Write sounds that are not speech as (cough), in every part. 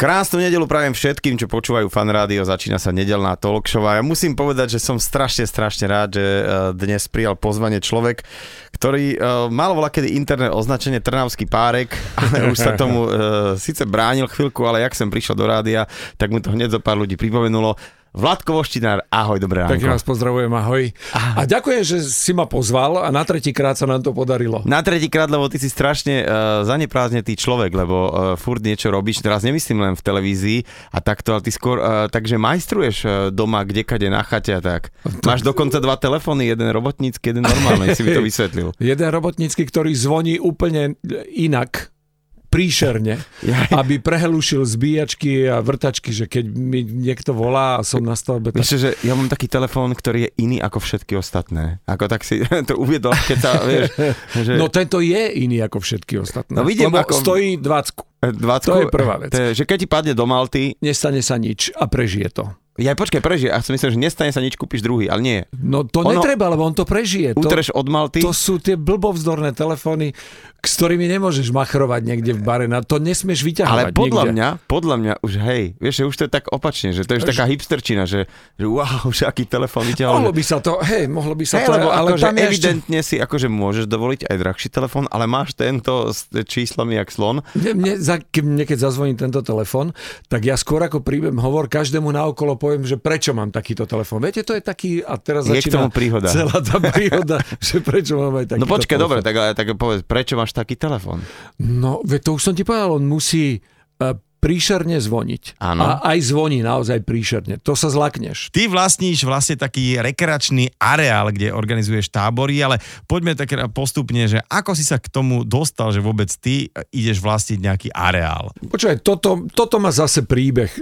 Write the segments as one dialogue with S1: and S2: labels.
S1: Krásnu nedelu prajem všetkým, čo počúvajú fan rádio. Začína sa nedelná talk show a ja musím povedať, že som strašne, strašne rád, že e, dnes prijal pozvanie človek, ktorý uh, mal volá kedy internet označenie Trnavský párek, ale už sa tomu uh, síce bránil chvíľku, ale jak som prišiel do rádia, tak mu to hneď zo pár ľudí pripomenulo. Vladko Voštinár, ahoj, dobré ráno.
S2: Tak vás pozdravujem, ahoj. Aha. A ďakujem, že si ma pozval a na tretíkrát sa nám to podarilo.
S1: Na tretíkrát, lebo ty si strašne uh, zaneprázdnetý človek, lebo uh, furt niečo robíš, teraz nemyslím len v televízii a takto, ale ty skôr, uh, takže majstruješ uh, doma, kde kade na chate a tak. Máš dokonca dva telefóny, jeden robotnícky, jeden normálny, si by to vysvetlil.
S2: jeden robotnícky, ktorý zvoní úplne inak, príšerne, aby prehelušil zbíjačky a vrtačky, že keď mi niekto volá a som na stavbe...
S1: Tak... že ja mám taký telefón, ktorý je iný ako všetky ostatné. Ako tak si (laughs) to uviedol, keď sa, vieš... (laughs)
S2: Že... No tento je iný ako všetky ostatné. No vidím, Lebo ako... stojí 20. 20. To je prvá vec.
S1: To je, že keď ti padne do Malty...
S2: Nestane sa nič a prežije to.
S1: Ja počkaj, prežije. Ja som myslel, že nestane sa nič, kúpiš druhý, ale nie.
S2: No to ono, netreba, lebo on to prežije.
S1: Utreš od Malty.
S2: To sú tie blbovzdorné telefóny, s ktorými nemôžeš machrovať niekde v bare. Na to nesmieš vyťahovať
S1: Ale podľa
S2: niekde.
S1: mňa, podľa mňa už hej, vieš, že už to je tak opačne, že to je už taká hipsterčina, že, že wow, už aký telefón vyťahol.
S2: Mohlo by sa to, hej, mohlo by sa
S1: hey,
S2: to,
S1: lebo ale
S2: akože
S1: tam evidentne ešte... si akože môžeš dovoliť aj drahší telefón, ale máš tento s číslami jak slon.
S2: Mne, mne, za, mne keď zazvoní tento telefón, tak ja skôr ako príbem hovor, každému naokolo poviem, že prečo mám takýto telefón. Viete, to je taký, a teraz
S1: je
S2: začína
S1: príhoda.
S2: celá tá príhoda, (laughs) že prečo mám aj takýto
S1: No počkaj,
S2: telefón.
S1: dobre, tak, tak povedz, prečo máš taký telefón?
S2: No, to už som ti povedal, on musí uh, príšerne zvoniť.
S1: Áno.
S2: A aj zvoní naozaj príšerne. To sa zlakneš.
S3: Ty vlastníš vlastne taký rekreačný areál, kde organizuješ tábory, ale poďme tak postupne, že ako si sa k tomu dostal, že vôbec ty ideš vlastniť nejaký areál?
S2: Počúvaj, toto, toto má zase príbeh.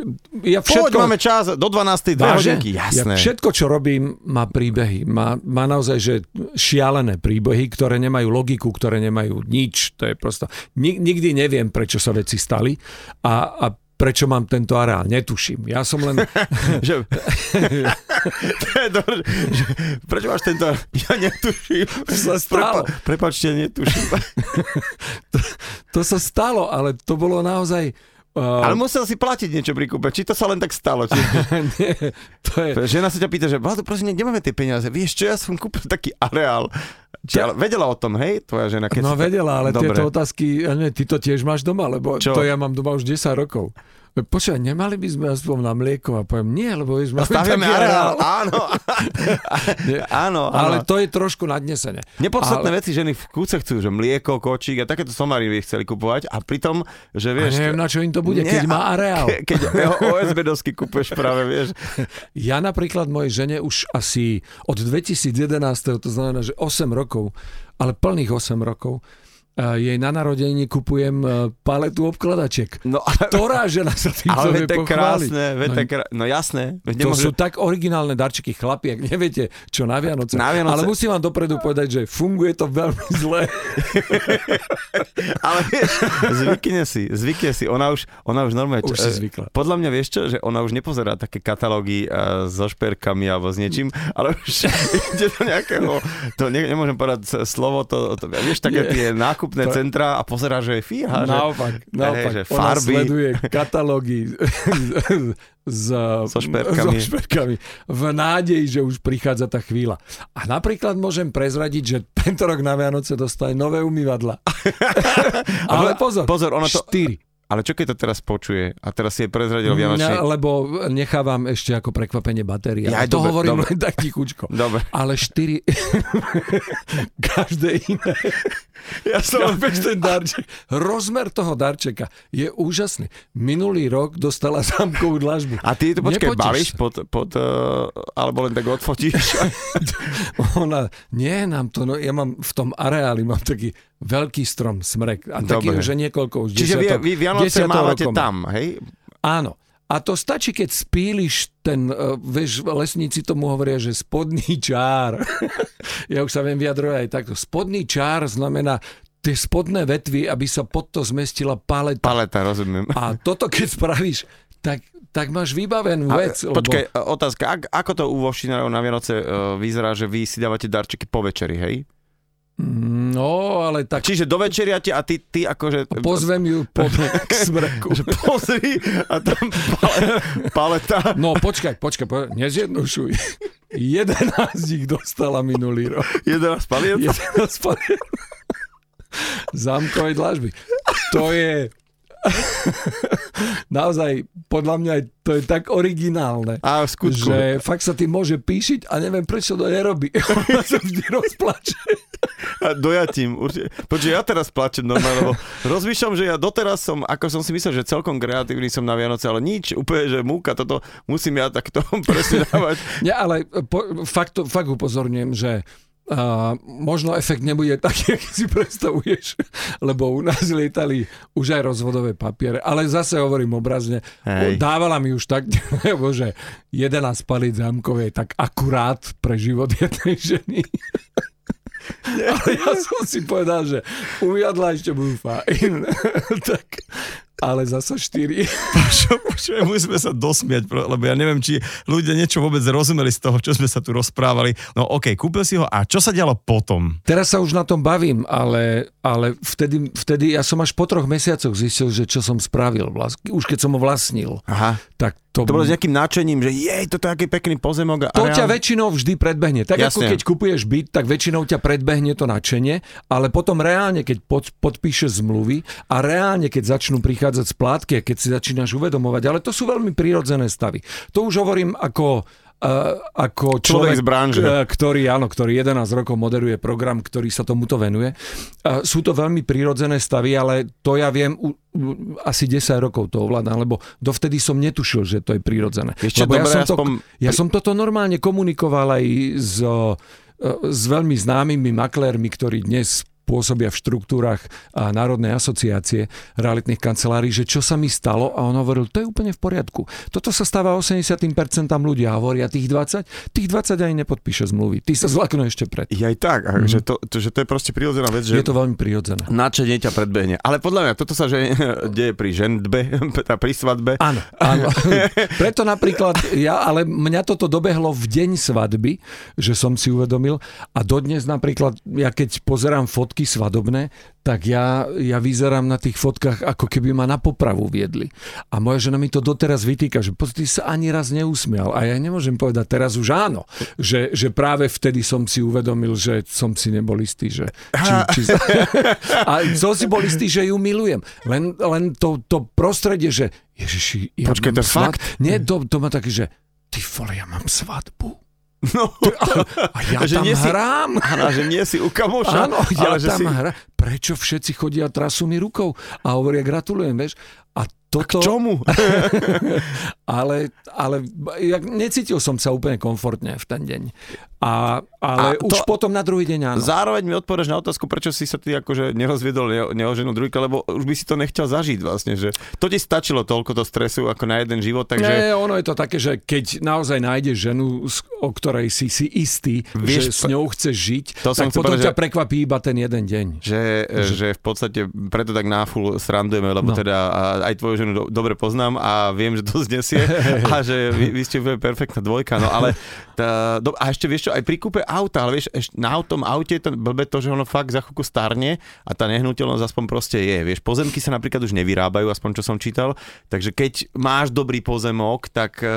S1: Ja všetko... Poď, máme čas do 12. dve hodinky, jasné.
S2: Ja všetko, čo robím, má príbehy. Má, má naozaj že šialené príbehy, ktoré nemajú logiku, ktoré nemajú nič. To je prosto... Nikdy neviem, prečo sa veci stali a a prečo mám tento areál. Netuším. Ja som len... (laughs)
S1: že... (laughs) to je dobré, že... Prečo máš tento areál? Ja netuším.
S2: To sa stalo.
S1: Prepa... Prepačte, netuším. (laughs)
S2: to, to sa stalo, ale to bolo naozaj...
S1: Uh... Ale musel si platiť niečo pri kúpe. Či to sa len tak stalo? Či...
S2: Nie, to je...
S1: Žena sa ťa pýta, že Vlado, prosím, kde máme tie peniaze? Vieš čo, ja som kúpil taký areál. Či, ale vedela o tom, hej, tvoja žena?
S2: Keď no vedela, ale Dobre. tieto otázky, ne, ty to tiež máš doma, lebo Čo? to ja mám doma už 10 rokov. Počkaj, nemali by sme aspoň na mlieko a poviem, nie, lebo máme
S1: taký areál. (laughs) Áno. (laughs) áno.
S2: Ale to je trošku nadnesené.
S1: Nepodstatné ale... veci ženy v kúce chcú, že mlieko, kočík a takéto somary by chceli kupovať a pritom, že vieš...
S2: A neviem, na čo im to bude, nie, keď má areál.
S1: Ke, keď OSB dosky kupuješ práve, vieš. (laughs)
S2: Ja napríklad mojej žene už asi od 2011, to znamená, že 8 rokov, ale plných 8 rokov, jej na narodení kupujem e, paletu obkladačiek. No, ale, Ktorá žena sa tým
S1: ale vie krásne, no, krá... no jasné.
S2: to nemôže... sú tak originálne darčeky, chlapi, ak neviete, čo na Vianoce.
S1: na Vianoce.
S2: Ale musím vám dopredu povedať, že funguje to veľmi zle. (laughs)
S1: ale vieš, zvykne si, zvykne si. Ona už, ona už normálne...
S2: Už si zvykla.
S1: Podľa mňa vieš čo, že ona už nepozerá také katalógy uh, so šperkami alebo s niečím, ale už (laughs) ide do nejakého, to ne, nemôžem povedať slovo, to, to vieš, také tie nákupy nákupné to... centra a pozerá, že je fíha.
S2: Naopak, že, naopak. Že farby. Ona sleduje katalógy s,
S1: so, šperkami.
S2: so šperkami v nádeji, že už prichádza tá chvíľa. A napríklad môžem prezradiť, že tento rok na Vianoce dostane nové umývadla. (laughs) Ale pozor, pozor ono to, štyri.
S1: Ale čo keď to teraz počuje a teraz si je prezradil Vianočný?
S2: Ja, lebo nechávam ešte ako prekvapenie batéria. Ja, to dobre, hovorím dobre. len tak tichučko.
S1: Dobre.
S2: Ale štyri... (laughs) Každé iné. Ja som bez ten darček. Rozmer toho darčeka je úžasný. Minulý rok dostala zámkovú dlažbu.
S1: A ty to počkaj, balíš pod, pod uh, alebo len tak odfotíš? (laughs)
S2: Ona, nie, nám to, no, ja mám v tom areáli, mám taký veľký strom smrek. A taký už niekoľko už
S1: Čiže vy, vy mávate rokom. tam, hej?
S2: Áno. A to stačí, keď spíliš ten, uh, vieš, lesníci tomu hovoria, že spodný čár. (laughs) ja už sa viem vyjadrovať aj takto. Spodný čár znamená tie spodné vetvy, aby sa pod to zmestila paleta.
S1: Paleta, rozumiem.
S2: A toto keď spravíš, tak tak máš vybavenú vec.
S1: A, počkaj, lebo... otázka, ak, ako to u Vošinárov na Vianoce uh, vyzerá, že vy si dávate darčeky po večeri, hej?
S2: No, ale tak
S1: Čiže do večeriate a ty, ty akože...
S2: pozvem ju po k smreku. (laughs)
S1: že pozri a tam pale, paleta.
S2: No počkaj, počkaj, počkaj nezjednošuj. 11 ich dostala minulý rok.
S1: 11 paliet?
S2: 11 paliet. Zámkovej dlažby. To je... Naozaj, podľa mňa to je tak originálne.
S1: A v skutku.
S2: Že fakt sa tým môže píšiť a neviem, prečo to nerobí. (laughs) (laughs) Ona sa vždy rozplače.
S1: A dojatím. Počkej, ja teraz plačem normálne, lebo rozmýšľam, že ja doteraz som, ako som si myslel, že celkom kreatívny som na Vianoce, ale nič, úplne, že múka, toto musím ja takto (laughs) presne dávať.
S2: Nie, ale po, fakt, to- fakt upozorňujem, že Uh, možno efekt nebude taký, (laughs) aký si predstavuješ, lebo u nás lietali už aj rozvodové papiere, ale zase hovorím obrazne,
S1: Hej.
S2: dávala mi už tak, (laughs) lebo že 11 palíc je tak akurát pre život jednej (laughs) ženy. Ale ja som si povedal, že uviadla ešte budú fajn. tak, ale zasa 4. (laughs)
S3: Pašo, počujem, musíme sa dosmiať, lebo ja neviem, či ľudia niečo vôbec rozumeli z toho, čo sme sa tu rozprávali. No okej, kúpil si ho a čo sa dialo potom?
S2: Teraz sa už na tom bavím, ale, ale vtedy, vtedy ja som až po troch mesiacoch zistil, že čo som spravil. Už keď som ho vlastnil,
S1: Aha.
S2: tak to...
S1: To bolo s nejakým náčením, že jej, toto je aký pekný pozemok. A
S2: to
S1: areál.
S2: ťa väčšinou vždy predbehne. Tak ako
S1: Jasne.
S2: keď kupuješ byt, tak väčšinou ťa predbehne to nadšenie, ale potom reálne, keď pod, podpíšeš zmluvy a reálne, keď začnú prichádzať splátky a keď si začínaš uvedomovať, ale to sú veľmi prírodzené stavy. To už hovorím ako Uh, ako
S1: Človek
S2: človek,
S1: z branže.
S2: eh, ktorý, áno, ktorý 11 rokov moderuje program, ktorý sa tomuto venuje. Uh, sú to veľmi prírodzené stavy, ale to ja viem, u, u, asi 10 rokov to ovládam, lebo dovtedy som netušil, že to je prírodzené.
S1: Ešte
S2: lebo ja
S1: dobre,
S2: som, to,
S1: aspoň
S2: ja som toto normálne komunikoval aj s, s veľmi známymi maklérmi, ktorí dnes pôsobia v štruktúrach Národnej asociácie realitných kancelárií, že čo sa mi stalo a on hovoril, to je úplne v poriadku. Toto sa stáva 80% ľudia a hovoria tých 20, tých 20 aj nepodpíše zmluvy. Ty sa zlaknú ešte pred.
S1: Je aj tak, mm. že, to, to, že to je proste prirodzená vec, že
S2: Je to veľmi prirodzené.
S1: načenie ťa predbehne. Ale podľa mňa, toto sa že, (laughs) deje pri ženbe, teda pri svadbe.
S2: Áno, áno. (laughs) Preto napríklad ja, ale mňa toto dobehlo v deň svadby, že som si uvedomil a dodnes napríklad, ja keď pozerám fotky svadobné, tak ja, ja vyzerám na tých fotkách, ako keby ma na popravu viedli. A moja žena mi to doteraz vytýka, že ty sa ani raz neusmial. A ja nemôžem povedať teraz už áno, že, že práve vtedy som si uvedomil, že som si nebol istý, že či, či, a som si bol istý, že ju milujem. Len, len to, to prostredie, že Ježiši, ja
S1: Počkaj, to fakt?
S2: Nie, to, to má taký, že ty vole, ja mám svadbu.
S1: No,
S2: A, (laughs) a ja
S1: Že
S2: tam
S1: nie si-
S2: hrám.
S1: Áno, že nie si u kamoša,
S2: Áno, ja
S1: ale že
S2: tam
S1: si...
S2: hrám. Prečo všetci chodia a trasú mi rukou? A hovoria, gratulujem, vieš. A toto...
S1: K čomu? (laughs) (laughs)
S2: ale, ale ja necítil som sa úplne komfortne v ten deň. A,
S1: A
S2: ale
S1: to-
S2: už potom na druhý deň áno.
S1: Zároveň mi odpovedáš na otázku, prečo si sa ty akože nerozviedol ne- neoženú druhýka, lebo už by si to nechcel zažiť vlastne, že to ti stačilo toľko to stresu ako na jeden život, takže
S2: Nie, ono je to také, že keď naozaj nájdeš ženu, o ktorej si si istý,
S1: Vieš,
S2: že s ňou chceš žiť,
S1: to som
S2: tak
S1: chcel
S2: potom
S1: povedať,
S2: ťa prekvapí iba ten jeden deň.
S1: že, že... že v podstate preto tak náful srandujeme, lebo
S2: No.
S1: teda aj tvoju ženu do, dobre poznám a viem, že to znesie (laughs) a že vy, vy ste úplne perfektná dvojka, no ale tá, do, a ešte vieš čo, aj pri kúpe auta, ale vieš, ešte na tom aute je to blbé to, že ono fakt za chvíľku starne a tá nehnuteľnosť aspoň proste je, vieš, pozemky sa napríklad už nevyrábajú, aspoň čo som čítal, takže keď máš dobrý pozemok, tak uh,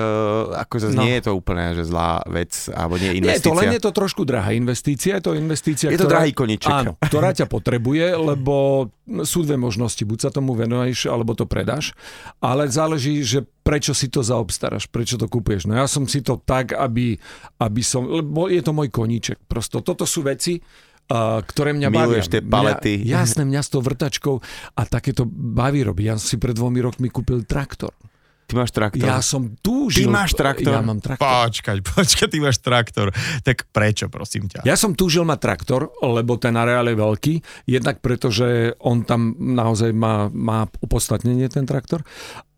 S1: ako zase
S2: No.
S1: nie je to úplne že zlá vec, alebo nie je
S2: Nie,
S1: investícia.
S2: to len je to trošku drahá investícia. Je to investícia,
S1: Je to
S2: ktorá,
S1: drahý koníček.
S2: Áno, ktorá ťa potrebuje, lebo sú dve možnosti. Buď sa tomu venuješ, alebo to predáš. Ale záleží, že prečo si to zaobstaráš, prečo to kúpuješ. No ja som si to tak, aby, aby som... Lebo je to môj koníček. Prosto toto sú veci, a, ktoré mňa
S1: Miluješ
S2: bavia.
S1: tie palety.
S2: Mňa, jasné, mňa s tou vrtačkou a takéto baví robiť. Ja si pred dvomi rokmi kúpil traktor.
S1: Ty máš traktor.
S2: Ja som túžil...
S1: Ty máš traktor?
S2: Ja mám traktor.
S3: Počkať, počkať, ty máš traktor. Tak prečo, prosím ťa?
S2: Ja som túžil mať traktor, lebo ten areál je veľký, jednak preto, že on tam naozaj má, má opodstatnenie ten traktor,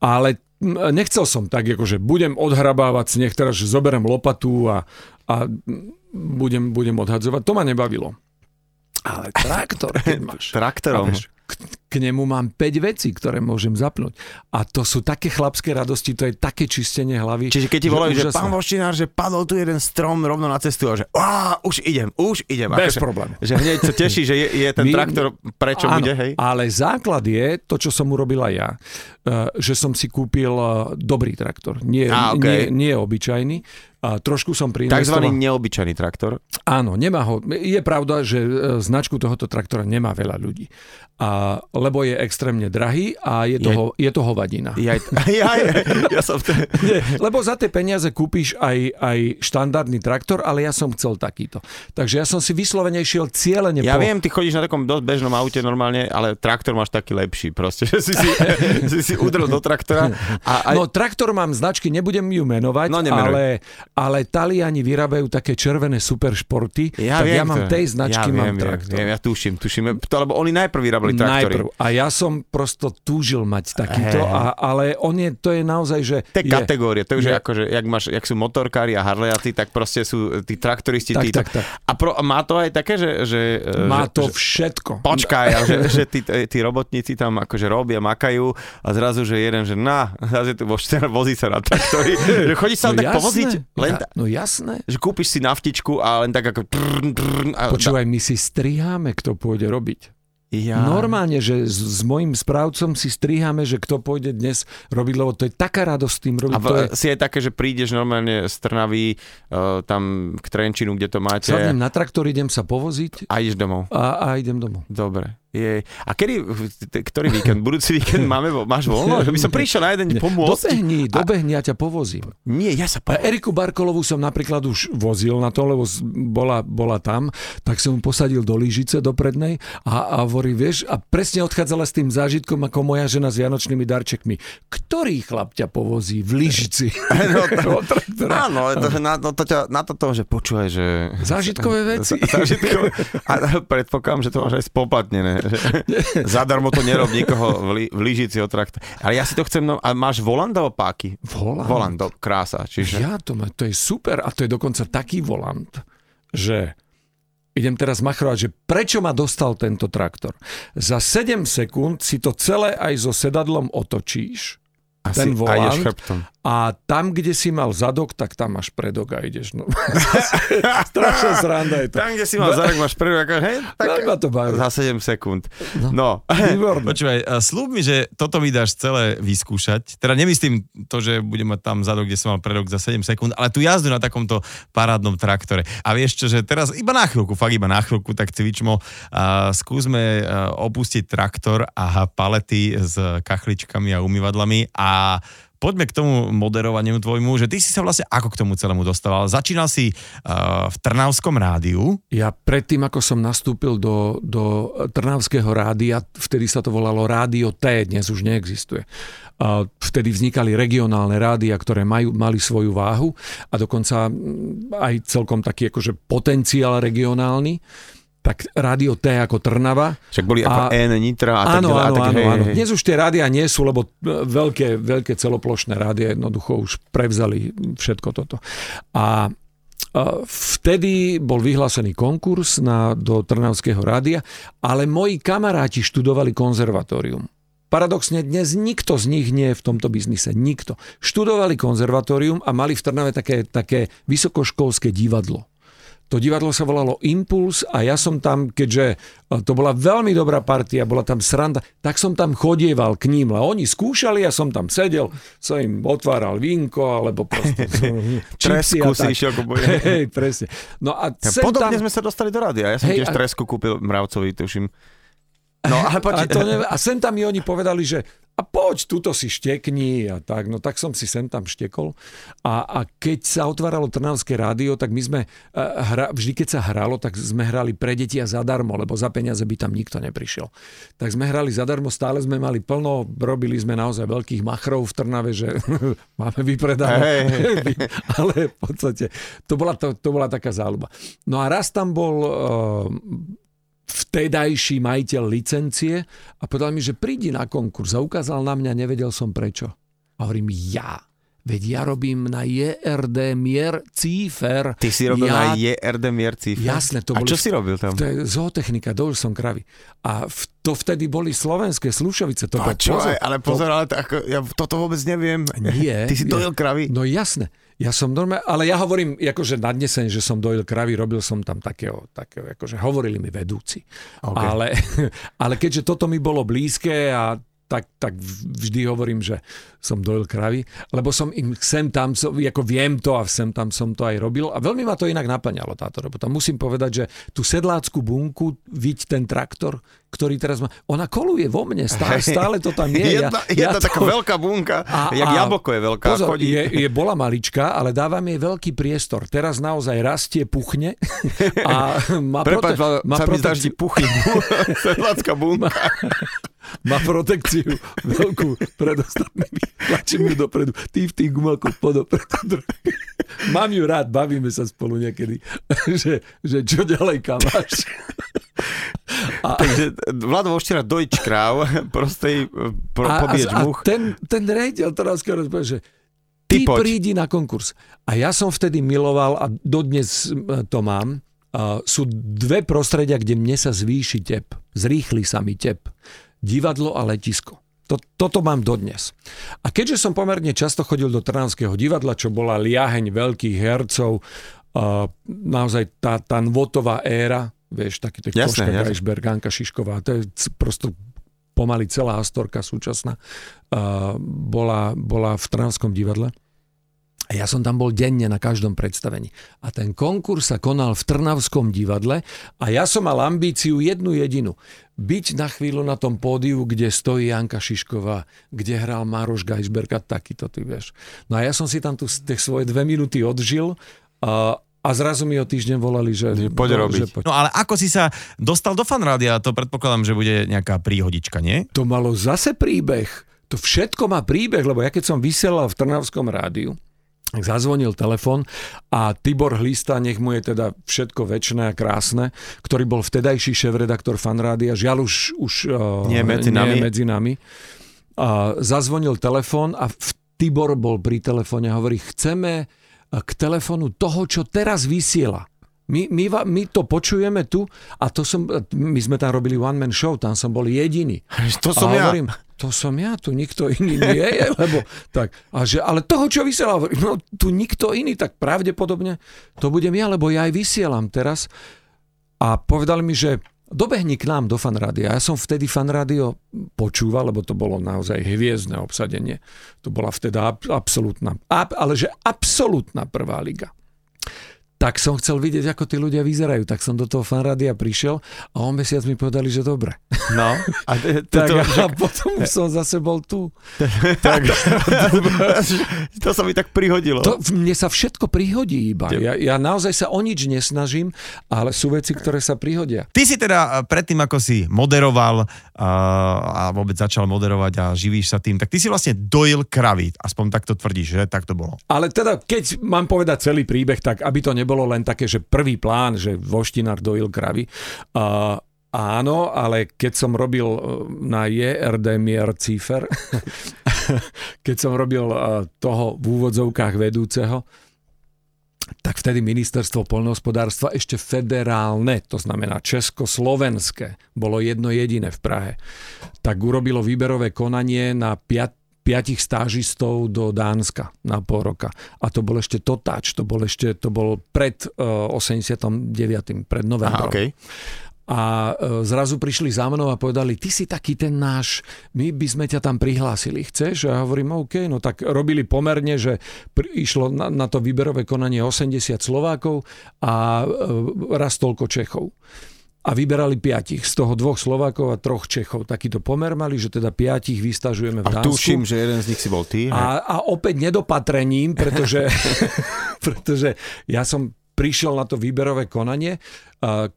S2: ale nechcel som tak, akože budem odhrabávať sneh, teraz že zoberiem lopatu a, a budem, budem odhadzovať. To ma nebavilo. Ale traktor, keď (laughs) máš.
S1: Traktorom.
S2: Chápeš? K, k nemu mám 5 vecí, ktoré môžem zapnúť. A to sú také chlapské radosti, to je také čistenie hlavy.
S1: Čiže keď ti volajú, že
S2: úžasné.
S1: pán voštinár, že padol tu jeden strom rovno na cestu a že á, už idem, už idem.
S2: Bez problému.
S1: Že hneď sa teší, že je, je ten
S2: My-
S1: traktor, prečo
S2: Áno,
S1: bude, hej?
S2: Ale základ je to, čo som urobila ja, eh, že som si kúpil eh, dobrý traktor. Nie,
S1: Á, okej.
S2: nie, nie obyčajný. A trošku som
S1: Takzvaný
S2: priinvestoval.
S1: neobyčajný traktor.
S2: Áno, nemá ho. Je pravda, že e, značku tohoto traktora nemá veľa ľudí. A, lebo je extrémne drahý a je to,
S1: Je-
S2: je to hovadina.
S1: Ja, ja, ja, ja som... T- (laughs)
S2: Nie, lebo za tie peniaze kúpiš aj, aj štandardný traktor, ale ja som chcel takýto. Takže ja som si vyslovene šiel cieľene
S1: ja
S2: po...
S1: viem, ty chodíš na takom dosť bežnom aute normálne, ale traktor máš taký lepší proste, že si si, (laughs) si, si udrel do traktora. (laughs) A, a,
S2: No traktor mám značky, nebudem ju menovať,
S1: No, nemenuj.
S2: ale, ale Taliani vyrábajú také červené superšporty,
S1: ja
S2: tak
S1: viem,
S2: ja mám
S1: to-
S2: tej značky,
S1: ja
S2: mám
S1: viem,
S2: traktor.
S1: Viem, ja tuším, tuším. To, lebo oni najprv vyrábali traktory.
S2: Najprv. A ja som prosto túžil mať takýto, a, ale on je, to je naozaj, že...
S1: To je kategórie, to už je,
S2: je-
S1: akože, jak, máš, jak sú motorkári a harlejaci, tak proste sú tí traktoristi.
S2: Tak,
S1: títo.
S2: tak, tak.
S1: A, pro, a má to aj také, že... že
S2: Má
S1: že,
S2: to
S1: že,
S2: všetko.
S1: Počkaj, a že, (laughs) že tí, tí robotníci tam akože robia, makajú a zrazu, že jeden, že na, je tu vo (laughs) vozí sa na traktori. (laughs) že chodí sa len tak povoziť. Len, ta,
S2: no jasné.
S1: že kúpiš si naftičku a len tak ako... A,
S2: Počúvaj, my si striháme, kto pôjde robiť.
S1: ja.
S2: Normálne, že s, s mojim správcom si striháme, že kto pôjde dnes robiť, lebo to je taká radosť tým robiť.
S1: A
S2: to je,
S1: v, si je také, že prídeš normálne z Trnavy uh, tam k Trenčinu, kde to máte
S2: sadnem na traktor, idem sa povoziť
S1: a ideš domov.
S2: a, a idem domov.
S1: Dobre. Je. A kedy, ktorý víkend? Budúci víkend máme, máš voľno? (laughs) Že by som prišiel na jeden deň pomôcť.
S2: Dobehni, dobehni, ja ťa povozím.
S1: Nie, ja sa
S2: A
S1: po...
S2: Eriku Barkolovú som napríklad už vozil na to, lebo bola, bola tam, tak som ju posadil do lyžice do prednej a, a hovorí, vieš, a presne odchádzala s tým zážitkom ako moja žena s vianočnými darčekmi. Ktorý chlap ťa povozí v lyžici? (laughs) (laughs)
S1: No, to, áno, to, na, no, to, ťa, na to, to, že počúvaj, že...
S2: Zážitkové veci.
S1: Zážitkové. A predpokladám, že to máš aj spoplatnené. (laughs) Zadarmo to nerob nikoho v, li, v lyžici o trakt. Ale ja si to chcem... No, a máš volant alebo páky?
S2: Volant.
S1: Volant, do, krása. Čiže...
S2: Ja to, má, to je super a to je dokonca taký volant, že idem teraz machrovať, že prečo ma dostal tento traktor. Za 7 sekúnd si to celé aj so sedadlom otočíš
S1: Asi,
S2: ten
S1: a ideš
S2: volant
S1: chrbtom.
S2: A tam, kde si mal zadok, tak tam máš predok a ideš. No. (laughs) Strašná sranda je to.
S1: Tam, kde si mal zadok, máš prvý, ako, hej, tak
S2: Tak ma to baví.
S1: za 7 sekúnd. No.
S2: Výborné.
S3: Počúvaj, slúb mi, že toto mi dáš celé vyskúšať. Teda nemyslím to, že budem mať tam zadok, kde som mal predok za 7 sekúnd, ale tú jazdu na takomto parádnom traktore. A vieš čo, že teraz iba na chvíľku, fakt iba na chvíľku, tak cvičmo, a skúsme a, opustiť traktor a palety s kachličkami a umývadlami a Poďme k tomu moderovaniu tvojmu, že ty si sa vlastne ako k tomu celému dostával? Začínal si uh, v Trnavskom rádiu,
S2: Ja predtým, ako som nastúpil do, do Trnavského rádia, vtedy sa to volalo Rádio T, dnes už neexistuje. Vtedy vznikali regionálne rádia, ktoré majú, mali svoju váhu a dokonca mm, aj celkom taký akože potenciál regionálny. Tak Rádio T ako Trnava.
S1: Však boli ako
S2: A-
S1: N, Nitra a tak
S2: Áno,
S1: ďalej.
S2: áno,
S1: tak,
S2: áno,
S1: hej,
S2: áno. Dnes už tie rádia nie sú, lebo e, veľké, veľké celoplošné rádia jednoducho už prevzali všetko toto. A a vtedy bol vyhlásený konkurs na, do Trnavského rádia, ale moji kamaráti študovali konzervatórium. Paradoxne dnes nikto z nich nie je v tomto biznise. Nikto. Študovali konzervatórium a mali v Trnave také, také vysokoškolské divadlo. To divadlo sa volalo Impuls a ja som tam, keďže e, to bola veľmi dobrá partia, bola tam sranda, tak som tam chodieval k ním. A oni skúšali, ja som tam sedel, som im otváral vínko, alebo proste... (laughs)
S1: Tresku si išiel boje. (laughs)
S2: Hej, presne. No a
S1: Ja, Podobne
S2: tam...
S1: sme sa dostali do rádia. Ja som
S2: Hej,
S1: tiež
S2: a-
S1: tresku kúpil Mravcovi, tuším. No, ale
S2: a,
S1: poď,
S2: to ne, a sem tam mi oni povedali, že a poď, tuto si štekni a tak. No tak som si sem tam štekol. A, a keď sa otváralo Trnavské rádio, tak my sme, eh, hra, vždy keď sa hralo, tak sme hrali pre deti a zadarmo, lebo za peniaze by tam nikto neprišiel. Tak sme hrali zadarmo, stále sme mali plno, robili sme naozaj veľkých machrov v Trnave, že (laughs) máme vypredané.
S1: Hej, (laughs)
S2: Ale v podstate to bola, to, to bola taká záľuba. No a raz tam bol uh, vtedajší majiteľ licencie a povedal mi, že prídi na konkurs a ukázal na mňa, nevedel som prečo. A hovorím, ja. veď ja robím na JRD Mier Cífer.
S1: Ty si robil
S2: ja,
S1: na JRD Mierci.
S2: Jasné, to
S1: A
S2: boli
S1: čo si robil tam?
S2: To je zootechnika, dojil som kravy. A v, to vtedy boli slovenské Slušovice. To bol
S1: Počúvaj, ale pozor, ale to, ako, ja toto vôbec neviem.
S2: Nie. (laughs)
S1: Ty si
S2: nie.
S1: dojel kravy?
S2: No jasné. Ja som normálne, ale ja hovorím, akože nadnesem, že som dojil kravy, robil som tam takého, takého akože hovorili mi vedúci.
S1: OK.
S2: Ale, (laughs) ale keďže toto mi bolo blízke a tak, tak vždy hovorím, že som dojil kravy, lebo som im sem tam, ako viem to a sem tam som to aj robil a veľmi ma to inak naplňalo táto robota. Musím povedať, že tú sedlácku bunku, viď ten traktor, ktorý teraz má, ona koluje vo mne, stále, stále to tam je.
S1: Jedna,
S2: ja,
S1: jedna taká veľká bunka,
S2: A-
S1: jak
S2: a-
S1: jablko je veľká.
S2: Pozor,
S1: chodí.
S2: je, je bola malička, ale dávam jej veľký priestor. Teraz naozaj rastie, puchne (laughs) a má,
S1: Prepač,
S2: prote- má,
S1: sa mi ti
S2: protekciu,
S1: puchy. (laughs) Sedlácka bunka.
S2: má protekciu veľkú pred ostatnými. Tlačím ju dopredu. Ty v tých gumakoch podopredu. Mám ju rád, bavíme sa spolu niekedy. (laughs) že, že čo ďalej kamáš. A,
S1: Takže Vlado vo včera dojč kráv, prostej pro,
S2: a,
S1: pobieč
S2: a, a
S1: much.
S2: ten, ten rejiteľ teraz povie, že ty,
S1: Ty poď.
S2: prídi na konkurs. A ja som vtedy miloval a dodnes e, to mám. Uh, sú dve prostredia, kde mne sa zvýši tep. Zrýchli sa mi tep. Divadlo a letisko. To, toto mám dodnes. A keďže som pomerne často chodil do Trnavského divadla, čo bola liaheň veľkých hercov, uh, naozaj tá, tá nvotová éra, vieš, taký to
S1: Jasné,
S2: Koška. Geisberg, Anka Šišková, to je prosto pomaly celá Astorka súčasná, uh, bola, bola v Trnavskom divadle. A ja som tam bol denne na každom predstavení. A ten konkurs sa konal v Trnavskom divadle a ja som mal ambíciu jednu jedinu. Byť na chvíľu na tom pódiu, kde stojí Janka Šišková, kde hral Mároš Geisberg a takýto, ty vieš. No a ja som si tam tu tie svoje dve minúty odžil a, a zrazu mi o týždeň volali, že...
S1: Poď robiť.
S2: Že poď.
S3: No ale ako si sa dostal do fanrádia, to predpokladám, že bude nejaká príhodička, nie?
S2: To malo zase príbeh. To všetko má príbeh, lebo ja keď som vysielal v Trnavskom rádiu, tak zazvonil telefon a Tibor Hlista, nech mu je teda všetko väčšné a krásne, ktorý bol vtedajší šéf-redaktor fanrádia, žiaľ už, už uh,
S1: Nie medzi
S2: nie
S1: nami.
S2: medzi nami. A zazvonil telefon a v- Tibor bol pri telefóne a hovorí, chceme k telefónu toho, čo teraz vysiela. My, my, my to počujeme tu a to som, my sme tam robili one man show, tam som bol jediný. (laughs)
S1: To som
S2: a
S1: ja.
S2: hovorím, to som ja, tu nikto iný nie je, (laughs) lebo tak. A že, ale toho, čo vysiela, no tu nikto iný, tak pravdepodobne to budem ja, lebo ja aj vysielam teraz. A povedali mi, že dobehni k nám do fanrádia. Ja som vtedy fanrádio počúval, lebo to bolo naozaj hviezdne obsadenie. To bola vtedy ab- absolútna, ab, ale že absolútna prvá liga tak som chcel vidieť, ako tí ľudia vyzerajú. Tak som do toho fanrádia prišiel a o mesiac mi povedali, že dobre.
S1: No. A (laughs) to, to,
S2: Tak
S1: to,
S2: a potom už som zase bol tu.
S1: tak, (laughs) to sa mi tak prihodilo.
S2: To, mne sa všetko prihodí iba. Ja, ja naozaj sa o nič nesnažím, ale sú veci, ktoré sa prihodia.
S3: Ty si teda predtým, ako si moderoval a, a vôbec začal moderovať a živíš sa tým, tak ty si vlastne dojil kravy. Aspoň takto tvrdíš, že tak to bolo.
S2: Ale teda, keď mám povedať celý príbeh, tak aby to nebolo len také, že prvý plán, že voštinár dojil kravy. Uh, áno, ale keď som robil eh, na JRD Mier Cífer, (laughs) keď som robil uh, toho v úvodzovkách vedúceho, tak vtedy ministerstvo poľnohospodárstva ešte federálne, to znamená československé, bolo jedno jediné v Prahe, tak urobilo výberové konanie na 5 piatich stážistov do Dánska na pol roka. A to bol ešte totáč, to bol ešte, to bol pred uh, 89. pred novembrom.
S1: Aha, okay.
S2: A e, zrazu prišli za mnou a povedali, ty si taký ten náš, my by sme ťa tam prihlásili, chceš? A ja hovorím, OK, no tak robili pomerne, že išlo na, na to výberové konanie 80 Slovákov a e, raz toľko Čechov. A vyberali piatich, z toho dvoch Slovákov a troch Čechov. Takýto pomer mali, že teda piatich vystažujeme v
S1: A
S2: Dánsku.
S1: tuším, že jeden z nich si bol ty.
S2: A, a opäť nedopatrením, pretože, (laughs) (laughs) pretože ja som prišiel na to výberové konanie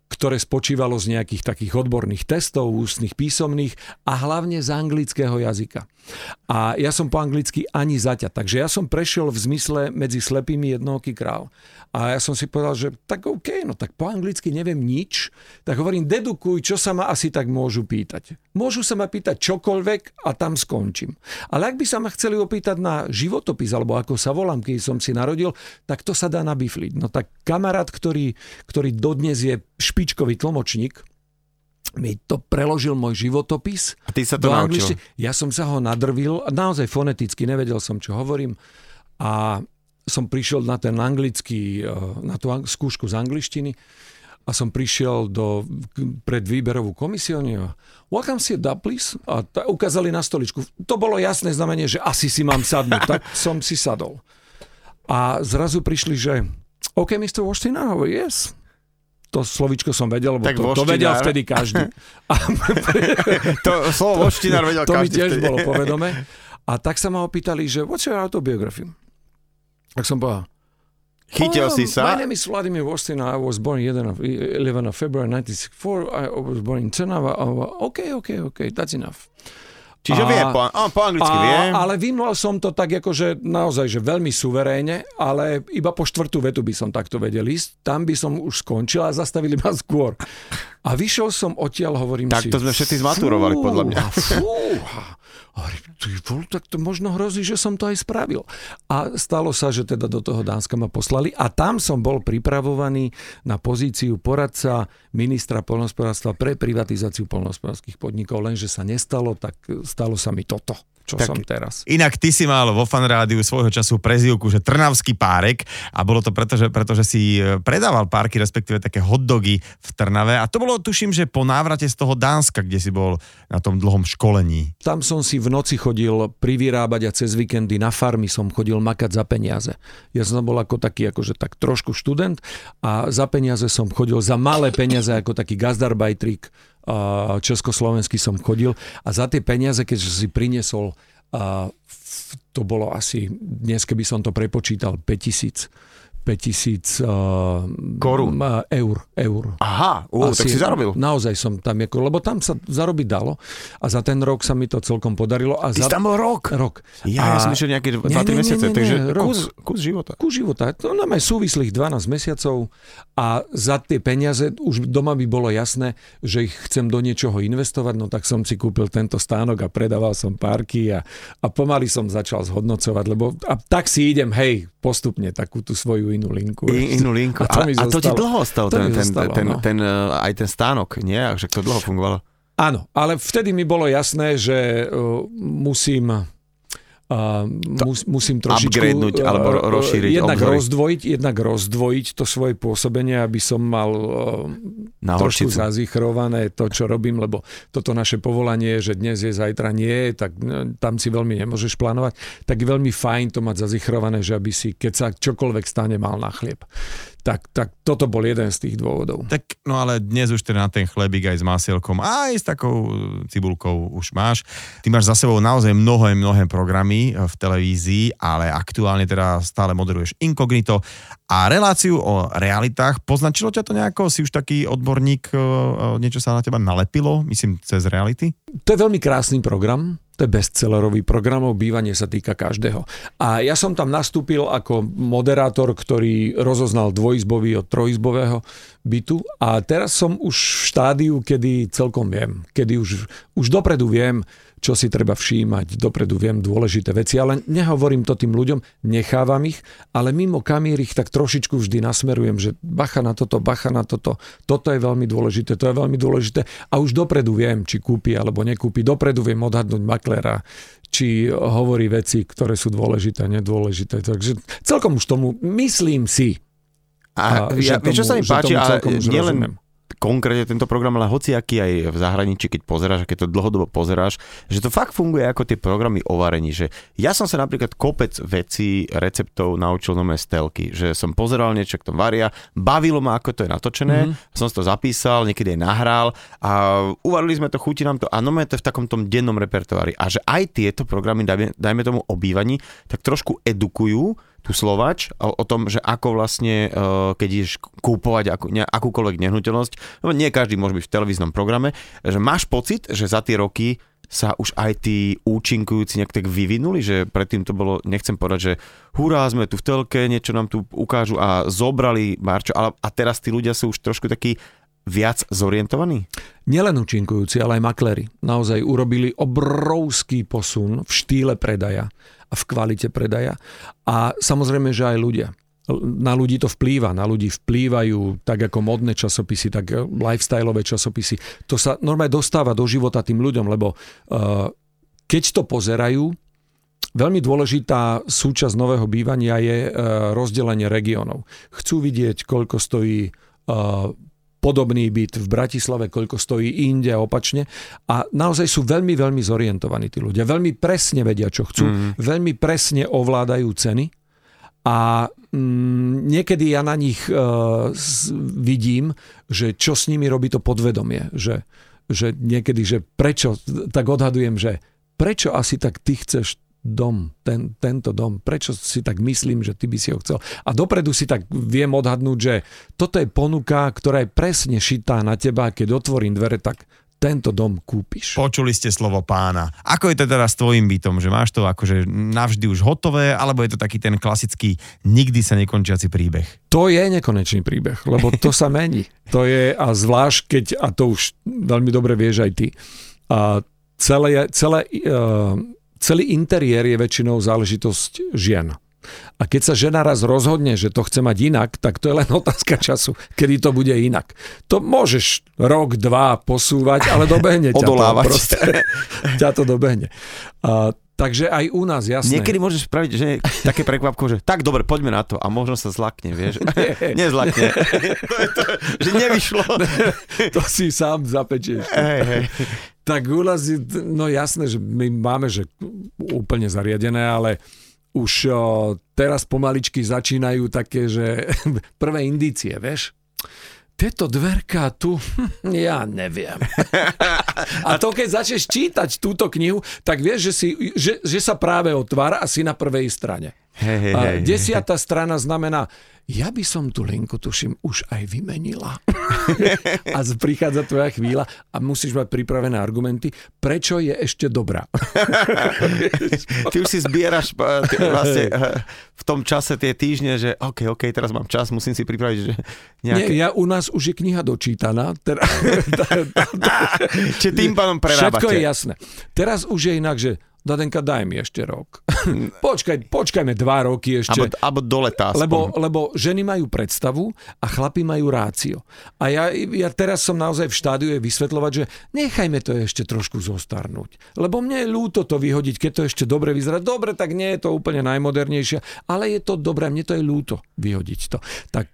S2: ktoré spočívalo z nejakých takých odborných testov, ústnych, písomných a hlavne z anglického jazyka. A ja som po anglicky ani zaťa, takže ja som prešiel v zmysle medzi slepými jednohoký král. A ja som si povedal, že tak OK, no tak po anglicky neviem nič, tak hovorím, dedukuj, čo sa ma asi tak môžu pýtať. Môžu sa ma pýtať čokoľvek a tam skončím. Ale ak by sa ma chceli opýtať na životopis, alebo ako sa volám, keď som si narodil, tak to sa dá nabifliť. No tak kamarát, ktorý, ktorý dodnes je špičkový tlmočník, mi to preložil môj životopis.
S1: A ty sa to naučil?
S2: Ja som sa ho nadrvil, naozaj foneticky, nevedel som, čo hovorím. A som prišiel na ten anglický, eh, na tú skúšku z angličtiny a som prišiel do, pred výberovú komisiu welcome sit up, please. A ta, ukázali na stoličku. To bolo jasné znamenie, že asi si mám sadnúť. tak (laughs) som si sadol. A zrazu prišli, že OK, Mr. Washington, yes. To slovičko som vedel, lebo to, to vedel vtedy každý. (laughs) A, (laughs)
S1: to slovo voštinár vedel
S2: to
S1: každý.
S2: To mi tiež vtedy. bolo povedomé. A tak sa ma opýtali, že what's your autobiography? Tak som povedal,
S1: Chytil oh, si sa?
S2: My name is Vladimir Vostina. I was born 11 of, 11 of February 1964. I was born in Trnava. OK, OK, OK, that's enough.
S1: Čiže a, vie, po, á, po anglicky a, vie.
S2: Ale vymlal som to tak akože naozaj, že veľmi suverénne, ale iba po štvrtú vetu by som takto vedel ísť. Tam by som už skončil a zastavili ma skôr. A vyšiel som odtiaľ, hovorím
S1: tak
S2: si...
S1: Tak to sme všetci zmaturovali, podľa mňa.
S2: Fú, tak to možno hrozí, že som to aj spravil. A stalo sa, že teda do toho Dánska ma poslali a tam som bol pripravovaný na pozíciu poradca ministra polnospodárstva pre privatizáciu polnospodárských podnikov, lenže sa nestalo, tak stalo sa mi toto čo tak som teraz.
S3: Inak ty si mal vo fanrádiu svojho času prezivku, že Trnavský párek a bolo to preto, že, pretože si e, predával párky, respektíve také hotdogy v Trnave a to bolo, tuším, že po návrate z toho Dánska, kde si bol na tom dlhom školení.
S2: Tam som si v noci chodil privyrábať a cez víkendy na farmy som chodil makať za peniaze. Ja som bol ako taký, akože tak trošku študent a za peniaze som chodil, za malé peniaze ako taký gazdarbajtrik československý som chodil. A za tie peniaze, keď si priniesol, to bolo asi, dnes keby som to prepočítal, 5000 5000 uh,
S1: korún.
S2: eur. eur.
S1: Aha, uh, tak si zarobil.
S2: Naozaj som tam, ako, lebo tam sa zarobiť dalo a za ten rok sa mi to celkom podarilo. A
S1: Ty
S2: za...
S1: tam bol rok?
S2: Rok.
S1: Ja, a... ja som myslel nejaké 2-3 mesiace, nie, nie, takže rok. kus, kus života.
S2: Kus života. To nám aj súvislých 12 mesiacov a za tie peniaze už doma by bolo jasné, že ich chcem do niečoho investovať, no tak som si kúpil tento stánok a predával som párky a, a pomaly som začal zhodnocovať, lebo a tak si idem, hej, postupne takú tú svoju inú linku.
S1: I, inú linku. (laughs) A to, a, a to ti dlho ostal, ten, ten, zostalo, ten, no. ten, uh, aj ten stánok, nie? Že to dlho fungovalo?
S2: Áno, ale vtedy mi bolo jasné, že uh, musím Mus, musím trošičku
S1: upgradenúť alebo rozšíriť
S2: jednak rozdvojiť, jednak rozdvojiť to svoje pôsobenie, aby som mal uh, trošku zazichrované to, čo robím, lebo toto naše povolanie, že dnes je, zajtra nie, tak no, tam si veľmi nemôžeš plánovať, tak je veľmi fajn to mať zazichrované, že aby si, keď sa čokoľvek stane, mal na chlieb. Tak, tak toto bol jeden z tých dôvodov.
S3: Tak, no ale dnes už teda na ten chlebík aj s masielkom, aj s takou cibulkou už máš. Ty máš za sebou naozaj mnohé, mnohé programy v televízii, ale aktuálne teda stále moderuješ inkognito a reláciu o realitách. Poznačilo ťa to nejako? Si už taký odborník, e, e, niečo sa na teba nalepilo, myslím, cez reality?
S2: To je veľmi krásny program to je bestsellerový program, bývanie sa týka každého. A ja som tam nastúpil ako moderátor, ktorý rozoznal dvojizbový od trojizbového bytu a teraz som už v štádiu, kedy celkom viem, kedy už, už dopredu viem, čo si treba všímať, dopredu viem dôležité veci, ale nehovorím to tým ľuďom, nechávam ich, ale mimo kamír ich tak trošičku vždy nasmerujem, že bacha na toto, bacha na toto, toto je veľmi dôležité, to je veľmi dôležité. A už dopredu viem, či kúpi alebo nekúpi, dopredu viem odhadnúť maklera, či hovorí veci, ktoré sú dôležité, nedôležité. Takže celkom už tomu myslím si.
S1: A, a ja, tomu, čo sa mi páči, ale nielen, konkrétne tento program, ale hociaký aj v zahraničí, keď pozeráš a keď to dlhodobo pozeráš, že to fakt funguje ako tie programy o varení. Že ja som sa napríklad kopec vecí, receptov naučil nové stelky, že som pozeral niečo, k tomu varia, bavilo ma, ako to je natočené, mm-hmm. som si to zapísal, niekedy aj nahral a uvarili sme to, chutí nám to a no to v takom tom dennom repertoári. A že aj tieto programy, dajme, dajme tomu obývaní, tak trošku edukujú tu Slovač, o, o tom, že ako vlastne, e, keď ideš kúpovať akú, ne, akúkoľvek nehnuteľnosť, no nie každý môže byť v televíznom programe, že máš pocit, že za tie roky sa už aj tí účinkujúci nejak tak vyvinuli, že predtým to bolo, nechcem povedať, že hurá, sme tu v telke, niečo nám tu ukážu a zobrali Marčo, ale a teraz tí ľudia sú už trošku takí viac zorientovaní?
S2: Nielen účinkujúci, ale aj makléri. Naozaj urobili obrovský posun v štýle predaja a v kvalite predaja. A samozrejme, že aj ľudia. Na ľudí to vplýva, na ľudí vplývajú tak ako modné časopisy, tak lifestyleové časopisy. To sa normálne dostáva do života tým ľuďom, lebo uh, keď to pozerajú, Veľmi dôležitá súčasť nového bývania je uh, rozdelenie regiónov. Chcú vidieť, koľko stojí uh, podobný byt v Bratislave, koľko stojí inde a opačne. A naozaj sú veľmi, veľmi zorientovaní tí ľudia. Veľmi presne vedia, čo chcú. Mm. Veľmi presne ovládajú ceny. A mm, niekedy ja na nich uh, vidím, že čo s nimi robí to podvedomie. Že, že niekedy, že prečo, tak odhadujem, že prečo asi tak ty chceš dom, ten, tento dom, prečo si tak myslím, že ty by si ho chcel. A dopredu si tak viem odhadnúť, že toto je ponuka, ktorá je presne šitá na teba, keď otvorím dvere, tak tento dom kúpiš.
S3: Počuli ste slovo pána. Ako je to teraz s tvojim bytom? Že máš to akože navždy už hotové, alebo je to taký ten klasický nikdy sa nekončiaci príbeh?
S2: To je nekonečný príbeh, lebo to sa mení. (laughs) To je, a zvlášť keď, a to už veľmi dobre vieš aj ty, a celé, celé uh, celý interiér je väčšinou záležitosť žien. A keď sa žena raz rozhodne, že to chce mať inak, tak to je len otázka času, kedy to bude inak. To môžeš rok, dva posúvať, ale dobehne ťa to. Proste, (laughs) ťa to dobehne. A, takže aj u nás, jasné.
S1: Niekedy môžeš spraviť že také prekvapko, že tak dobre, poďme na to a možno sa zlakne, vieš. (laughs) (laughs) Nezlakne. (laughs) to je to, že nevyšlo.
S2: to si sám zapečieš. Hej, hej. Tak u nás, no jasné, že my máme, že úplne zariadené, ale už o, teraz pomaličky začínajú také, že prvé indície, vieš? Tieto dverka tu, ja neviem. A to keď začneš čítať túto knihu, tak vieš, že, si, že, že sa práve otvára a si na prvej strane.
S1: Hey, hey, hey,
S2: desiatá strana znamená, ja by som tú linku, tuším, už aj vymenila. (laughs) a prichádza tvoja chvíľa a musíš mať pripravené argumenty, prečo je ešte dobrá. (laughs)
S1: ty už si zbieraš eh, vlastne eh, v tom čase tie týždne, že OK, OK, teraz mám čas, musím si pripraviť, že
S2: nejaké... Nie, ja, u nás už je kniha dočítaná. Teda, (laughs)
S1: Čiže tým pánom prerábate.
S2: Všetko je jasné. Teraz už je inak, že Dadenka, daj mi ešte rok. (laughs) Počkaj, počkajme dva roky ešte.
S1: Abo, abo do leta
S2: lebo, lebo ženy majú predstavu a chlapi majú rácio. A ja, ja teraz som naozaj v štádiu je vysvetľovať, že nechajme to ešte trošku zostarnúť. Lebo mne je ľúto to vyhodiť, keď to ešte dobre vyzerá. Dobre, tak nie je to úplne najmodernejšie, ale je to dobré, mne to je ľúto vyhodiť to. Tak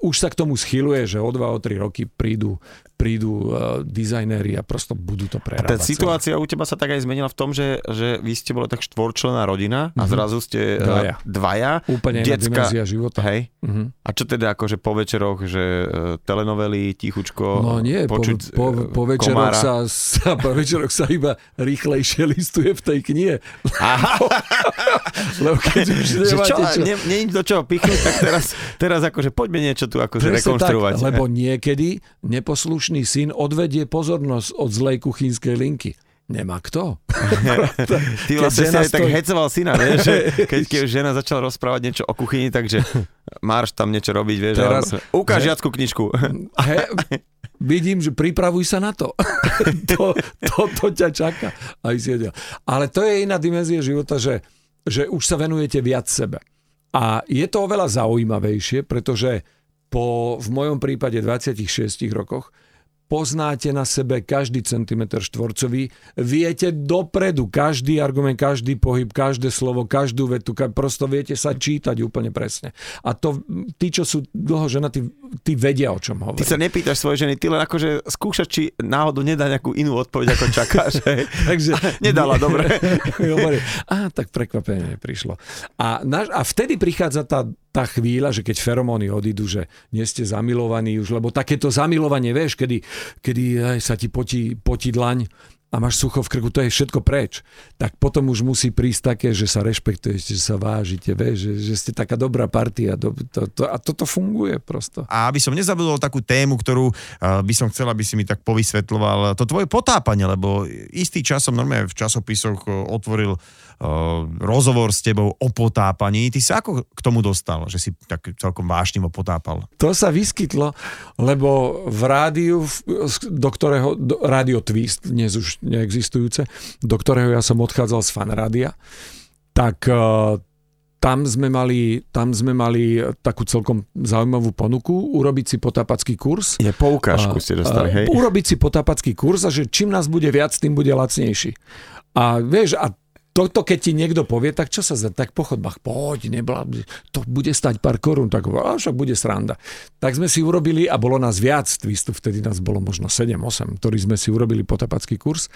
S2: už sa k tomu schyluje, že o dva, o tri roky prídu prídu uh, dizajnéri a prosto budú to prerábať.
S1: A tá situácia celé. u teba sa tak aj zmenila v tom, že, že vy ste boli tak štvorčlená rodina a mm-hmm. zrazu ste uh, dvaja. dvaja.
S2: Úplne Decka, dimenzia života.
S1: Hej. Mm-hmm. A čo teda akože po večeroch, že uh, telenovely, tichučko,
S2: No nie, počuť, po, po, po, večeroch sa, sa, (laughs) po večeroch sa iba rýchlejšie listuje v tej knihe. Aha. (laughs) Lebo keď už
S1: nemáte čo, čo... Nie, nie do čoho pichnúť, tak teraz, teraz akože poďme niečo tu akože rekonštruovať.
S2: Tak, lebo niekedy neposlušný slušný syn odvedie pozornosť od zlej kuchynskej linky. Nemá kto. (laughs)
S1: Ty vlastne si aj stojí... tak hecoval syna, vieš, že (laughs) keď, keď žena začala rozprávať niečo o kuchyni, takže máš tam niečo robiť, vieš. Teraz, ale... Ukáž žiackú knižku. (laughs)
S2: He, vidím, že pripravuj sa na to. to, to, to ťa čaká. Aj Ale to je iná dimenzia života, že, že už sa venujete viac sebe. A je to oveľa zaujímavejšie, pretože po, v mojom prípade 26 rokoch, poznáte na sebe každý centimetr štvorcový, viete dopredu každý argument, každý pohyb, každé slovo, každú vetu, prosto viete sa čítať úplne presne. A to tí, čo sú dlho ženatí, tí vedia, o čom hovorím.
S1: Ty sa nepýtaš svoje ženy, ty len akože skúšaš, či náhodou nedá nejakú inú odpoveď, ako čakáš. (laughs) Takže (laughs) nedala, dobre. (laughs)
S2: Hovorí, a tak prekvapenie prišlo. A, naš, a vtedy prichádza tá, tá chvíľa, že keď feromóny odídu, že nie ste zamilovaní už, lebo takéto zamilovanie, vieš, kedy kedy aj sa ti potí, potí dlaň a máš sucho v krku, to je všetko preč. Tak potom už musí prísť také, že sa rešpektujete, že sa vážite, vieš, že, že ste taká dobrá partia. To, to, to, a toto funguje prosto.
S3: A aby som nezabudol takú tému, ktorú uh, by som chcel, aby si mi tak povysvetľoval, to tvoje potápanie, lebo istý čas som normálne v časopisoch uh, otvoril uh, rozhovor s tebou o potápaní. Ty sa ako k tomu dostal, že si tak celkom vášnivo potápal?
S2: To sa vyskytlo, lebo v rádiu, do ktorého, do, rádio Twist, dnes už neexistujúce, do ktorého ja som odchádzal z fanrádia, tak uh, tam sme, mali, tam sme mali takú celkom zaujímavú ponuku, urobiť si potápacký kurz.
S1: Je poukážku ste dostali, hej?
S2: Urobiť si potápacký kurz a že čím nás bude viac, tým bude lacnejší. A vieš, a toto keď ti niekto povie, tak čo sa za, tak po chodbách, poď, nebla, to bude stať pár korún, tak a však bude sranda. Tak sme si urobili, a bolo nás viac, twistu, vtedy nás bolo možno 7-8, ktorí sme si urobili potapacký kurz.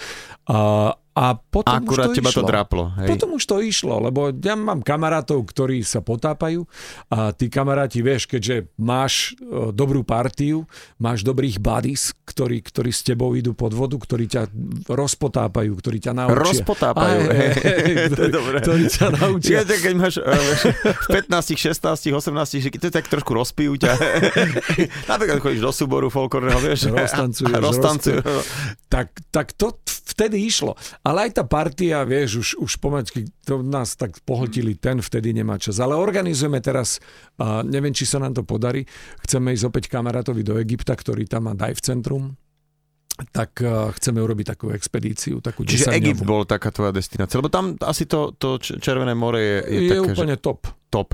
S2: A, a potom
S1: Akurát
S2: už to
S1: teba
S2: išlo.
S1: to dráplo. Hej.
S2: Potom už to išlo, lebo ja mám kamarátov, ktorí sa potápajú a tí kamaráti, vieš, keďže máš e, dobrú partiu, máš dobrých buddies, ktorí, ktorí s tebou idú pod vodu, ktorí ťa rozpotápajú, ktorí ťa naučia.
S1: Rozpotápajú,
S2: Aj,
S1: hej.
S2: hej, (laughs)
S1: To je dobré.
S2: Ktorí ťa naučia.
S1: Čiže keď máš vieš, v 15, 16, 18, že to tak trošku rozpijú ťa. (laughs) Napríklad chodíš do súboru folklórneho, vieš.
S2: Roztancuješ,
S1: a (laughs) roztancujú.
S2: tak, tak to vtedy išlo. Ale aj tá partia, vieš, už, už pomačky to nás tak pohltili, ten vtedy nemá čas. Ale organizujeme teraz, a neviem, či sa nám to podarí, chceme ísť opäť kamarátovi do Egypta, ktorý tam má dive centrum, tak uh, chceme urobiť takú expedíciu, takú
S1: Čiže
S2: 10-dňovú.
S1: Egypt bol taká tvoja destinácia, lebo tam asi to, to Červené more je, je,
S2: je,
S1: také,
S2: úplne
S1: že top,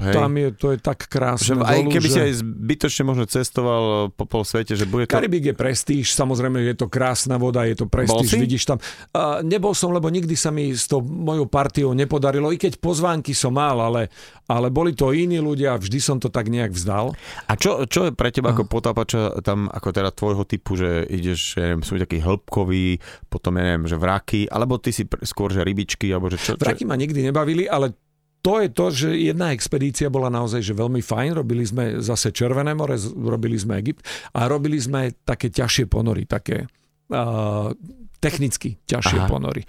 S1: hej.
S2: Tam je, to je tak krásne.
S1: že aj
S2: dolu,
S1: keby
S2: že...
S1: si aj zbytočne možno cestoval po pol svete, že bude to...
S2: Karibik je prestíž, samozrejme je to krásna voda, je to prestíž, vidíš tam. Uh, nebol som, lebo nikdy sa mi s tou mojou partiou nepodarilo, i keď pozvánky som mal, ale, ale boli to iní ľudia, vždy som to tak nejak vzdal.
S1: A čo, čo je pre teba ako potápača tam, ako teda tvojho typu, že ideš, ja neviem, sú taký hĺbkový, potom ja neviem, že vraky, alebo ty si skôr, že rybičky, alebo že čo? čo?
S2: Vraky ma nikdy nebavili, ale to je to, že jedna expedícia bola naozaj že veľmi fajn. Robili sme zase Červené more, robili sme Egypt a robili sme také ťažšie ponory, také uh, technicky ťažšie
S1: Aha.
S2: ponory.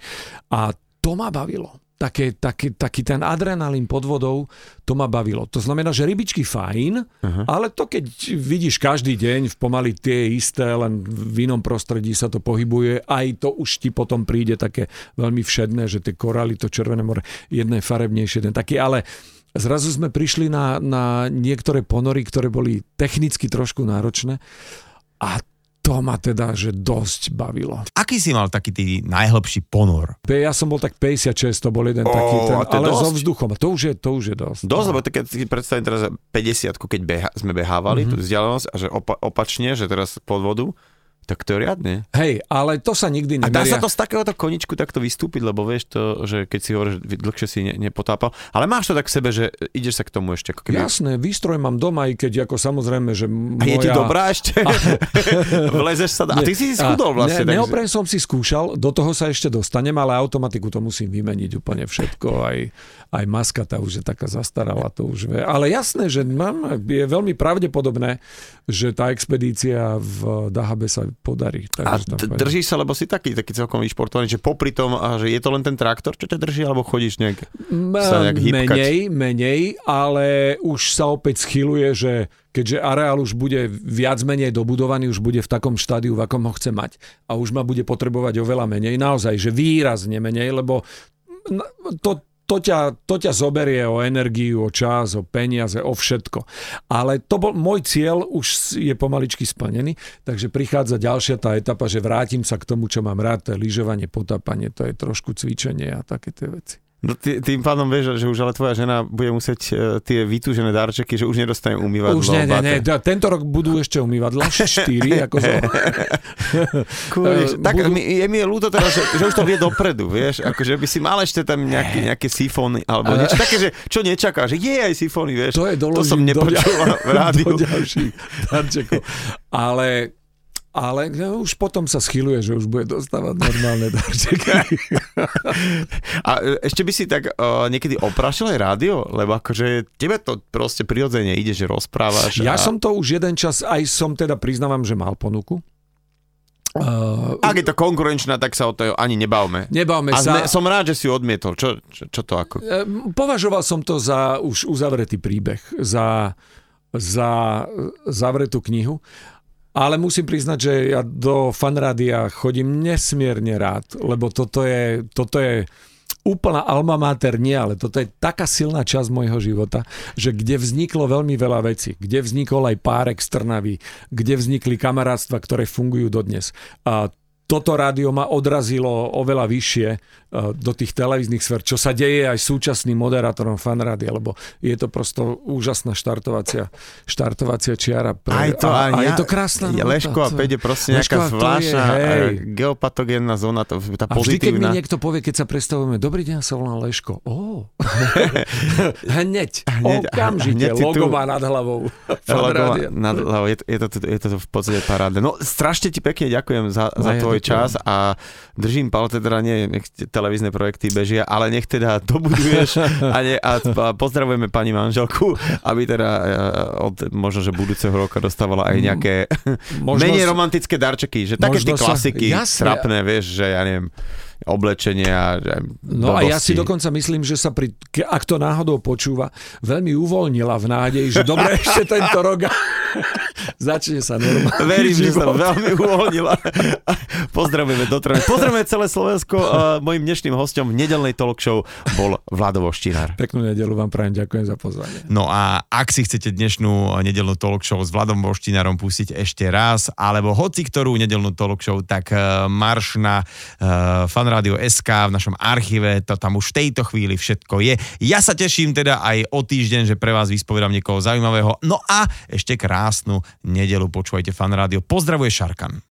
S2: A to ma bavilo. Také, taký, taký ten adrenalín pod vodou, to ma bavilo. To znamená, že rybičky fajn,
S1: Aha.
S2: ale to keď vidíš každý deň v pomaly tie isté, len v inom prostredí sa to pohybuje, aj to už ti potom príde také veľmi všedné, že tie korály, to Červené more, jedné farebnejšie, jeden taký, ale zrazu sme prišli na, na niektoré ponory, ktoré boli technicky trošku náročné a to ma teda, že dosť bavilo.
S3: Aký si mal taký tý najhlbší ponor?
S2: Ja som bol tak 56, to bol jeden
S1: Ó,
S2: taký, ten,
S1: to
S2: ale so vzduchom. A to už je, to už je dosť.
S1: Dosť, lebo tak keď si predstavím teraz 50 keď beha, sme behávali mm-hmm. tú vzdialenosť a že opa- opačne, že teraz pod vodu, tak to je riadne.
S2: Hej, ale to sa nikdy
S1: A dá
S2: nemeria.
S1: sa to z takéhoto koničku takto vystúpiť, lebo vieš to, že keď si hovoríš, dlhšie si ne, nepotápal, ale máš to tak v sebe, že ideš sa k tomu ešte ako keby...
S2: Jasné, výstroj mám doma, i keď ako samozrejme, že
S1: A je ti
S2: moja...
S1: dobrá ešte? (laughs) Vlezeš sa... A ty si si schudol vlastne.
S2: Ne,
S1: takže-
S2: neopren som si skúšal, do toho sa ešte dostanem, ale automatiku to musím vymeniť úplne všetko, aj, aj maska tá už je taká zastarala, to už vie. Ale jasné, že mám, je veľmi pravdepodobné, že tá expedícia v Dahabe sa podarí.
S1: A d-
S2: pôjdem.
S1: držíš sa, lebo si taký, taký celkom vyšportovaný, že popri tom, a že je to len ten traktor, čo ťa drží, alebo chodíš nejak... sa nejak hýbkať.
S2: menej, menej, ale už sa opäť schyluje, že keďže areál už bude viac menej dobudovaný, už bude v takom štádiu, v akom ho chce mať a už ma bude potrebovať oveľa menej, naozaj, že výrazne menej, lebo to, to ťa, to ťa zoberie o energiu, o čas, o peniaze, o všetko. Ale to bol môj cieľ, už je pomaličky splnený, takže prichádza ďalšia tá etapa, že vrátim sa k tomu, čo mám rád, to je lyžovanie, potápanie, to je trošku cvičenie a také tie veci.
S1: No tý, tým pádom vieš, že už ale tvoja žena bude musieť e, tie vytúžené darčeky, že už nedostane umývadlo.
S2: Už nie, nie, nie. Tento rok budú ešte umývadla, štyri, ako zo...
S1: Kúriš, tak
S2: budú-
S1: mi, je mi je ľúto teraz, že, že už to vie dopredu, vieš, akože by si mal ešte tam nejaké, nejaké sifóny, alebo
S2: Ale-
S1: niečo také, že čo nečaká, že je aj sifóny, vieš.
S2: To je
S1: to
S2: doložím
S1: som
S2: do,
S1: nepočul v rádiu. (laughs)
S2: do ďalších darčekov. Ale ale no, už potom sa schyluje, že už bude dostávať normálne (laughs) darčeky.
S1: A e, ešte by si tak uh, niekedy oprašil aj rádio, lebo akože tebe to proste prirodzene ide, že rozprávaš.
S2: Ja
S1: a...
S2: som to už jeden čas, aj som teda priznávam, že mal ponuku. Uh,
S1: Ak je to konkurenčná, tak sa o to ani nebavme.
S2: Nebavme
S1: A
S2: sa.
S1: sme, som rád, že si odmietol. Čo, čo, čo to ako?
S2: Považoval som to za už uzavretý príbeh, za, za zavretú knihu. Ale musím priznať, že ja do fanrádia chodím nesmierne rád, lebo toto je, toto je úplná alma mater nie, ale toto je taká silná časť môjho života, že kde vzniklo veľmi veľa vecí, kde vznikol aj párek z Trnavy, kde vznikli kamarátstva, ktoré fungujú dodnes. A toto rádio ma odrazilo oveľa vyššie do tých televíznych sfér, čo sa deje aj súčasným moderátorom fanrádia, lebo je to prosto úžasná štartovacia, štartovacia čiara. Pre,
S1: Aj to,
S2: a, a
S1: ja-
S2: je to krásna nota,
S1: Leško a Peť je proste
S2: Leško
S1: nejaká
S2: je,
S1: zvláštna
S2: hej.
S1: eh, geopatogénna zóna, tá
S2: A vždy, keď mi
S1: pozitívna.
S2: niekto povie, keď sa predstavujeme, dobrý deň, sa volám Leško. Ó. (laughs) hneď,
S1: Hneď,
S2: okamžite,
S1: hneď si
S2: logo
S1: tu.
S2: nad hlavou.
S1: Nad hlavou, je, to, je, to, je to v podstate parádne. No strašne ti pekne ďakujem za, za
S2: No ja
S1: tvoj čas a držím palce, teda nie, televízne projekty bežia, ale nech teda (laughs) dobuduješ a, ne, a, a pozdravujeme pani manželku, aby teda eh, od možno, že budúceho roka dostávala aj nejaké
S2: Možno (laughs)
S1: menej
S2: sa-
S1: romantické darčeky, že také tie
S2: sa-
S1: klasiky,
S2: jasne.
S1: trapné, vieš, že ja neviem, oblečenie a že
S2: No a ja si dokonca myslím, že sa pri, ak to náhodou počúva, veľmi uvoľnila v nádeji, že dobre (laughs) ešte tento rok (laughs) začne sa normálny
S1: Verím, že sa
S2: život.
S1: veľmi uvoľnila. (laughs) Pozdravujeme do Trnavy. Pozdravujeme celé Slovensko. Mojim dnešným hostom v nedelnej talk show bol Vlado Voštinár.
S2: Peknú nedelu vám prajem, ďakujem za pozvanie.
S3: No a ak si chcete dnešnú nedelnú talk show s Vladom Voštinárom pustiť ešte raz, alebo hoci ktorú nedelnú talk show, tak uh, marš na uh, fanradio SK v našom archíve, to tam už v tejto chvíli všetko je. Ja sa teším teda aj o týždeň, že pre vás vyspovedám niekoho zaujímavého. No a ešte krásnu nedelu počúvajte fanrádio. Pozdravuje Šarkan.